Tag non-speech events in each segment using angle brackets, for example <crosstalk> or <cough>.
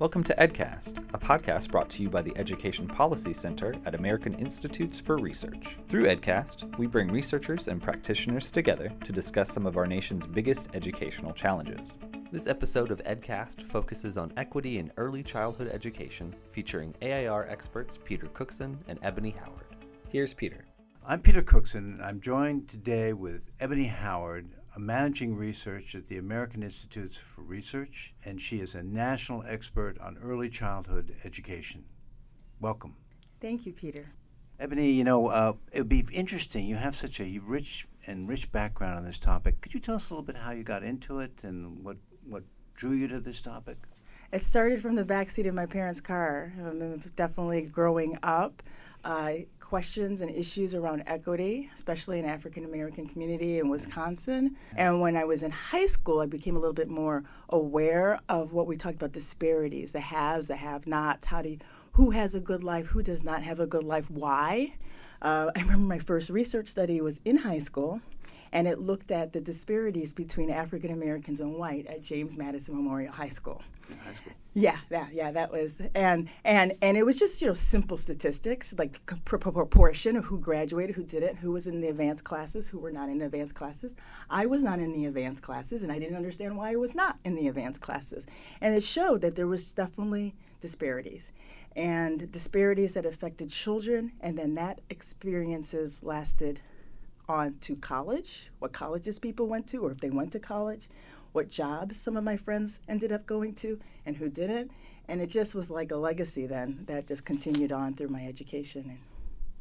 Welcome to EdCast, a podcast brought to you by the Education Policy Center at American Institutes for Research. Through EdCast, we bring researchers and practitioners together to discuss some of our nation's biggest educational challenges. This episode of EdCast focuses on equity in early childhood education, featuring AIR experts Peter Cookson and Eboni Howard. Here's Peter. I'm Peter Cookson. And I'm joined today with Eboni Howard, managing research at the American Institutes for Research, and she is a national expert on early childhood education. Welcome. Thank you, Peter. Eboni, you know, uh, it would be interesting. You have such a rich and rich background on this topic. Could you tell us a little bit how you got into it and what, what drew you to this topic? It started from the backseat of my parents' car. Definitely growing up uh, questions and issues around equity, especially in African American community in Wisconsin. And when I was in high school, I became a little bit more aware of what we talked about disparities, the haves, the have-nots. How do you, who has a good life, who does not have a good life, why? Uh, <laughs> I remember my first research study was in high school and it looked at the disparities between African Americans and white at James Madison Memorial High School. High school. Yeah, yeah, yeah. That was and and and it was just you know simple statistics like proportion of who graduated, who didn't, who was in the advanced classes, who were not in advanced classes. I was not in the advanced classes, and I didn't understand why I was not in the advanced classes. And it showed that there was definitely disparities, and disparities that affected children, and then that experiences lasted on to college, what colleges people went to, or if they went to college, what jobs some of my friends ended up going to, and who didn't. And it just was like a legacy then that just continued on through my education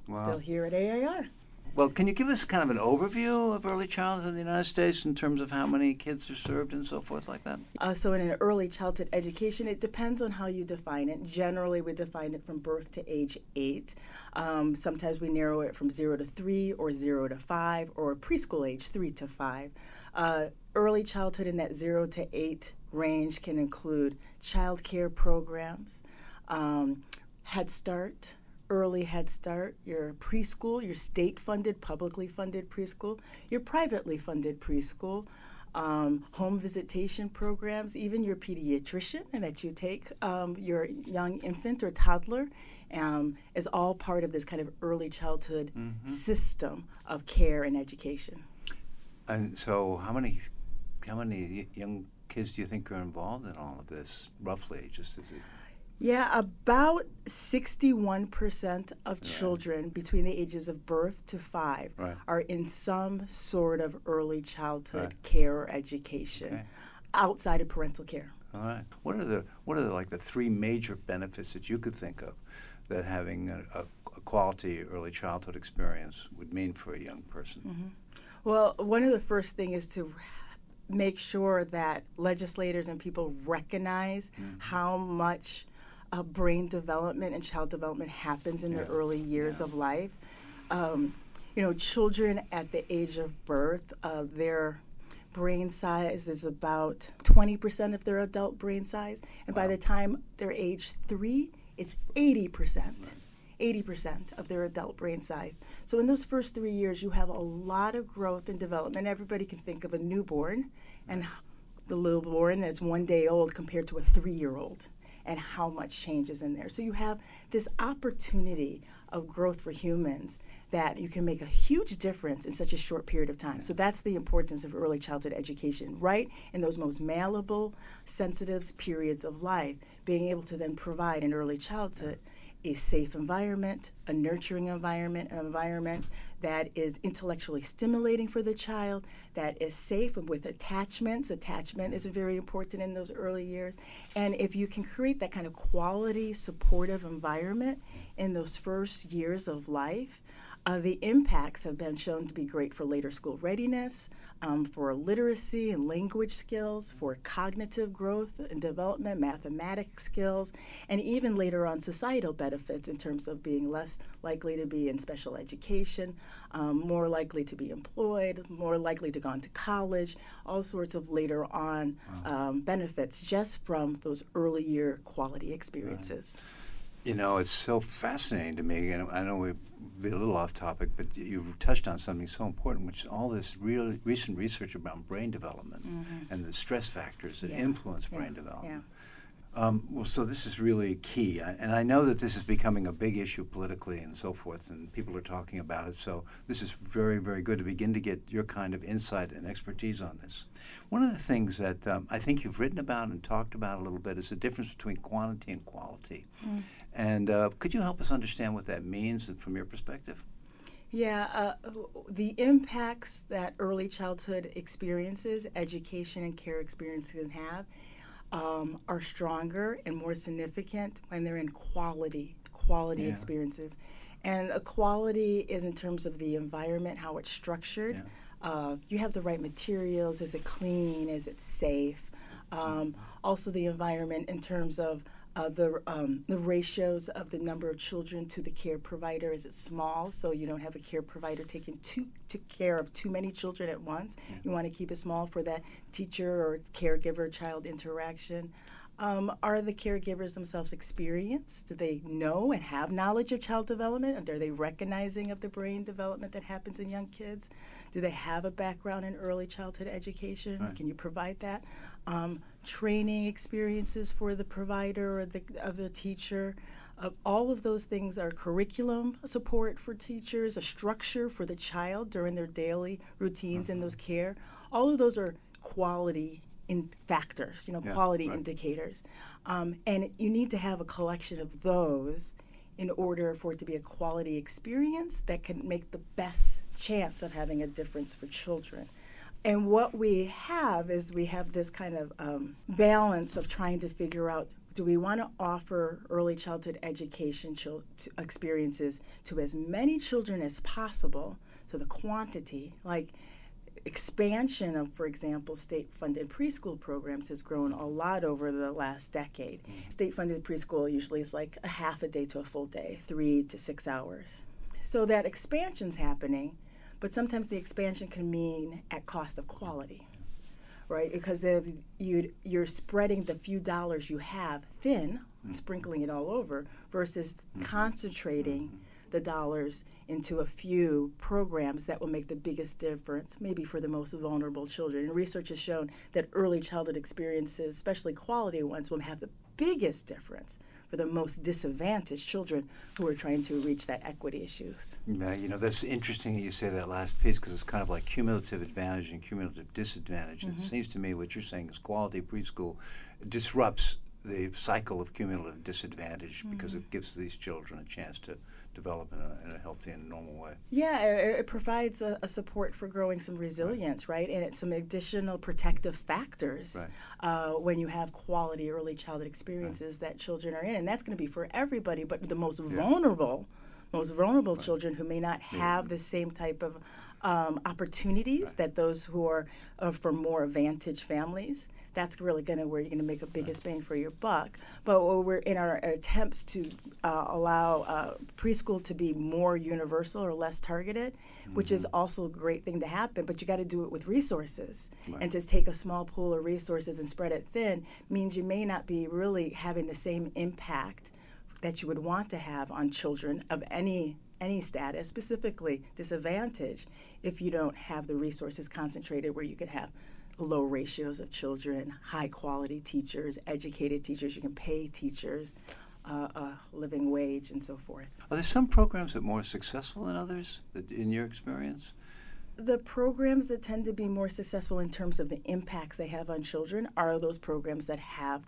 and wow. still here at AIR. Well, can you give us kind of an overview of early childhood in the United States in terms of how many kids are served and so forth like that? Uh, so, in an early childhood education, it depends on how you define it. Generally, we define it from birth to age eight. Um, sometimes we narrow it from zero to three, or zero to five, or preschool age three to five. Uh, early childhood in that zero to eight range can include child care programs, um, Head Start early Head Start, your preschool, your state funded, publicly funded preschool, your privately funded preschool, um, home visitation programs, even your pediatrician and that you take um, your young infant or toddler um, is all part of this kind of early childhood mm-hmm. system of care and education. And so, how many how many young kids do you think are involved in all of this, roughly? Just as it yeah, about 61% of children between the ages of birth to five right. are in some sort of early childhood right. care or education okay. outside of parental care. All right. What are the what are the, like the three major benefits that you could think of that having a, a, a quality early childhood experience would mean for a young person? Mm-hmm. Well, one of the first thing is to make sure that legislators and people recognize mm-hmm. how much uh, brain development and child development happens in yeah. the early years yeah. of life. Um, you know, children at the age of birth, uh, their brain size is about 20% of their adult brain size. And wow. by the time they're age three, it's 80%. 80% of their adult brain size. So, in those first three years, you have a lot of growth and development. Everybody can think of a newborn and the little born is one day old compared to a three year old and how much change is in there. So you have this opportunity of growth for humans that you can make a huge difference in such a short period of time. So that's the importance of early childhood education, right? In those most malleable, sensitive periods of life, being able to then provide in early childhood a safe environment, a nurturing environment, an environment that is intellectually stimulating for the child, that is safe and with attachments. Attachment is very important in those early years. And if you can create that kind of quality, supportive environment in those first years of life, uh, the impacts have been shown to be great for later school readiness, um, for literacy and language skills, for cognitive growth and development, mathematics skills, and even later on societal benefits in terms of being less likely to be in special education, um, more likely to be employed, more likely to go on to college, all sorts of later on um, benefits just from those early year quality experiences. Right. You know, it's so fascinating to me, and I know we be a little off topic, but you touched on something so important, which is all this real recent research about brain development mm-hmm. and the stress factors that yeah. influence yeah. brain development. Yeah. Um, well, so this is really key, I, and I know that this is becoming a big issue politically and so forth, and people are talking about it. So this is very, very good to begin to get your kind of insight and expertise on this. One of the things that um, I think you've written about and talked about a little bit is the difference between quantity and quality. Mm. And uh, could you help us understand what that means from your perspective? Yeah, uh, the impacts that early childhood experiences, education, and care experiences have um, are stronger and more significant when they're in quality quality yeah. experiences. And a quality is in terms of the environment, how it's structured. Yeah. Uh, you have the right materials. Is it clean? Is it safe? Um, also, the environment in terms of uh, the um, the ratios of the number of children to the care provider is it small? So you don't have a care provider taking too to care of too many children at once. Yeah. you want to keep it small for that teacher or caregiver child interaction um, are the caregivers themselves experienced? Do they know and have knowledge of child development? And are they recognizing of the brain development that happens in young kids? Do they have a background in early childhood education? Right. Can you provide that? Um, training experiences for the provider or the, of the teacher. Uh, all of those things are curriculum support for teachers, a structure for the child during their daily routines mm-hmm. and those care. All of those are quality in factors, you know, yeah, quality right. indicators. Um, and you need to have a collection of those in order for it to be a quality experience that can make the best chance of having a difference for children. And what we have is we have this kind of um, balance of trying to figure out do we want to offer early childhood education chil- experiences to as many children as possible? So the quantity, like expansion of, for example, state funded preschool programs has grown a lot over the last decade. Mm-hmm. State funded preschool usually is like a half a day to a full day, three to six hours. So that expansion's happening, but sometimes the expansion can mean at cost of quality. Right, because you you're spreading the few dollars you have thin, mm-hmm. sprinkling it all over, versus mm-hmm. concentrating mm-hmm the dollars into a few programs that will make the biggest difference, maybe for the most vulnerable children. And research has shown that early childhood experiences, especially quality ones, will have the biggest difference for the most disadvantaged children who are trying to reach that equity issues. Yeah, you know, that's interesting that you say that last piece because it's kind of like cumulative advantage and cumulative disadvantage. Mm-hmm. It seems to me what you're saying is quality preschool disrupts the cycle of cumulative disadvantage mm-hmm. because it gives these children a chance to develop in a, in a healthy and normal way. Yeah, it, it provides a, a, support for growing some resilience, right? right? And it's some additional protective factors right. uh, when you have quality early childhood experiences right. that children are in. And that's going to be for everybody, but the most yeah. vulnerable most vulnerable right. children who may not have the same type of um, opportunities right. that those who are uh, from more advantaged families. That's really going to where you're going to make a biggest right. bang for your buck. But we're in our attempts to uh, allow uh, preschool to be more universal or less targeted, mm-hmm. which is mm-hmm. also a great thing to happen. But you got to do it with resources, and to take a small pool of resources and spread it thin means you may not be really having the same impact that you would want to have on children of any any status, specifically disadvantage, if you don't have the resources concentrated where you could have low ratios of children, high quality teachers, educated teachers, you can pay teachers uh, a living wage, and so forth. Are there some programs that are more successful than others, in your experience? The programs that tend to be more successful in terms of the impacts they have on children are those programs that have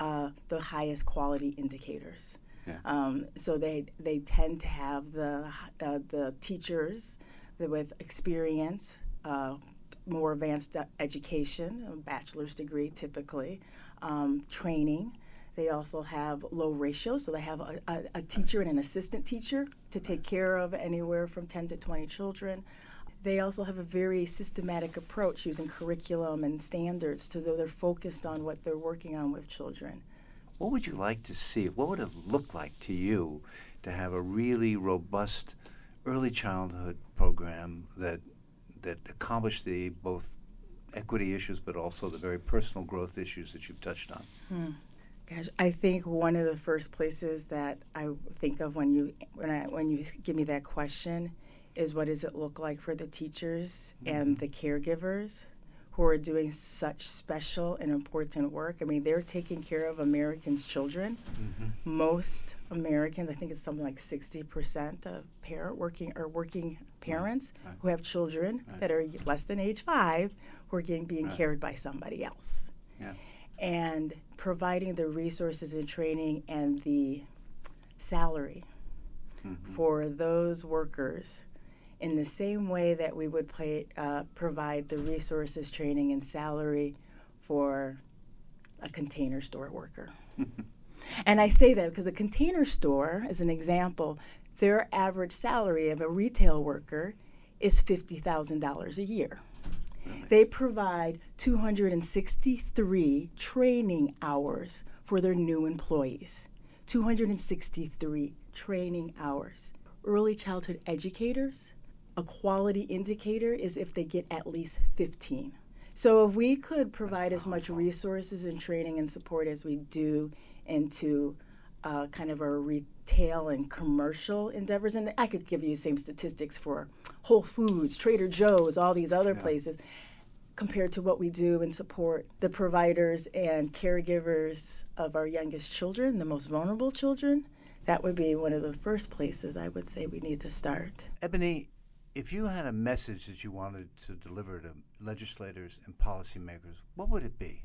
uh, the highest quality indicators. Yeah. Um, so they they tend to have the uh, the teachers with experience, uh, more advanced education, a bachelor's degree typically, um, training. They also have low ratios, so they have a, a, a, teacher and an assistant teacher to take care of anywhere from 10 to 20 children. They also have a very systematic approach using curriculum and standards so they're focused on what they're working on with children. What would you like to see? What would it look like to you to have a really robust early childhood program that that accomplished the both equity issues but also the very personal growth issues that you've touched on? Hmm. Gosh, I think one of the first places that I think of when you when I when you give me that question is what does it look like for the teachers mm-hmm. and the caregivers who are doing such special and important work. I mean, they're taking care of Americans' children. Mm-hmm. Most Americans, I think it's something like 60% of parent working or working parents right. who have children right. that are less than age five who are getting being right. cared by somebody else. Yeah. And providing the resources and training and the salary mm-hmm. for those workers in the same way that we would play, uh, provide the resources, training, and salary for a container store worker. <laughs> and I say that because the container store, as an example, their average salary of a retail worker is $50,000 a year. They provide 263 training hours for their new employees. 263 training hours. Early childhood educators a quality indicator is if they get at least 15. So if we could provide as much resources and training and support as we do into uh, kind of our retail and commercial endeavors, and I could give you the same statistics for Whole Foods, Trader Joe's, all these other yeah. places, compared to what we do and support the providers and caregivers of our youngest children, the most vulnerable children, that would be one of the first places I would say we need to start. Eboni, if you had a message that you wanted to deliver to legislators and policymakers, what would it be?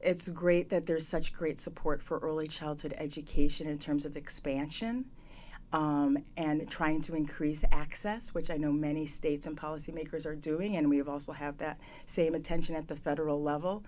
It's great that there's such great support for early childhood education in terms of expansion um, and trying to increase access, which I know many states and policymakers are doing, and we also have that same attention at the federal level.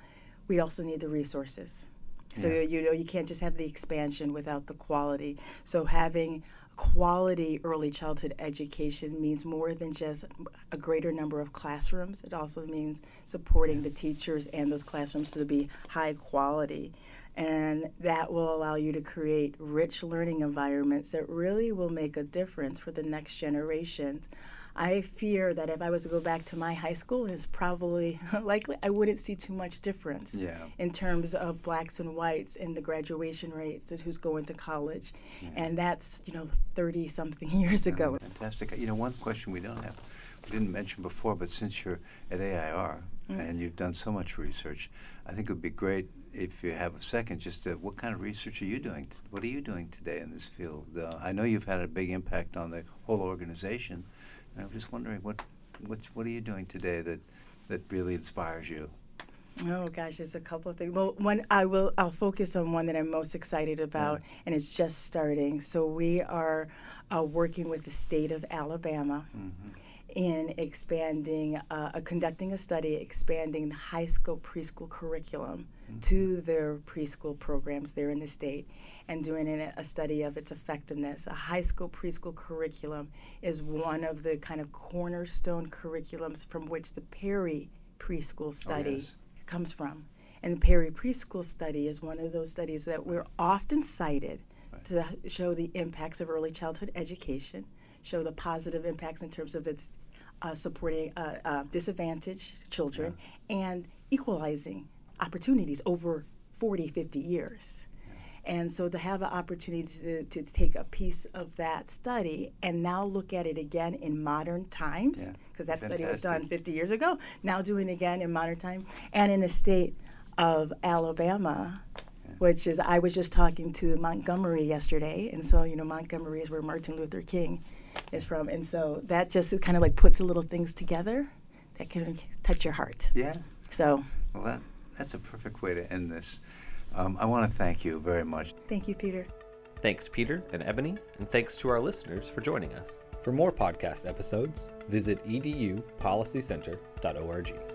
We also need the resources. So yeah. you know you can't just have the expansion without the quality. So having quality early childhood education means more than just a greater number of classrooms. It also means supporting the teachers and those classrooms to be high quality. And that will allow you to create rich learning environments that really will make a difference for the next generations. I fear that if I was to go back to my high school, it's probably <laughs> likely I wouldn't see too much difference yeah. in terms of blacks and whites in the graduation rates and who's going to college. Yeah. And that's, you know, 30 something <laughs> years ago. Fantastic. You know, one question we don't have, we didn't mention before, but since you're at AIR yes. and you've done so much research, I think it would be great if you have a second, just to, what kind of research are you doing? What are you doing today in this field? Uh, I know you've had a big impact on the whole organization. I'm just wondering what what what are you doing today that that really inspires you? Oh gosh, there's a couple of things. Well, one I will I'll focus on one that I'm most excited about, yeah. and it's just starting. So we are uh, working with the state of Alabama. Mm-hmm. In expanding, uh, conducting a study expanding the HighScope preschool curriculum mm-hmm. to their preschool programs there in the state and doing a study of its effectiveness. A HighScope preschool curriculum is one of the kind of cornerstone curriculums from which the Perry preschool oh, study oh, yes. comes from. And the Perry preschool study is one of those studies that we're often cited right. to show the impacts of early childhood education, show the positive impacts in terms of its uh, supporting uh, uh, disadvantaged children yeah. and equalizing opportunities over 40, 50 years. And so to have an opportunity to, to take a piece of that study and now look at it again in modern times, because yeah. that Fantastic. study was done 50 years ago, now doing it again in modern time, and in the state of Alabama. Which is, I was just talking to Montgomery yesterday, and so, you know, Montgomery is where Martin Luther King is from. And so that just kind of like puts a little things together that can touch your heart. Yeah. So. Well, that, that's a perfect way to end this. Um, I want to thank you very much. Thank you, Peter. Thanks, Peter and Eboni, and thanks to our listeners for joining us. For more podcast episodes, visit edupolicycenter.org.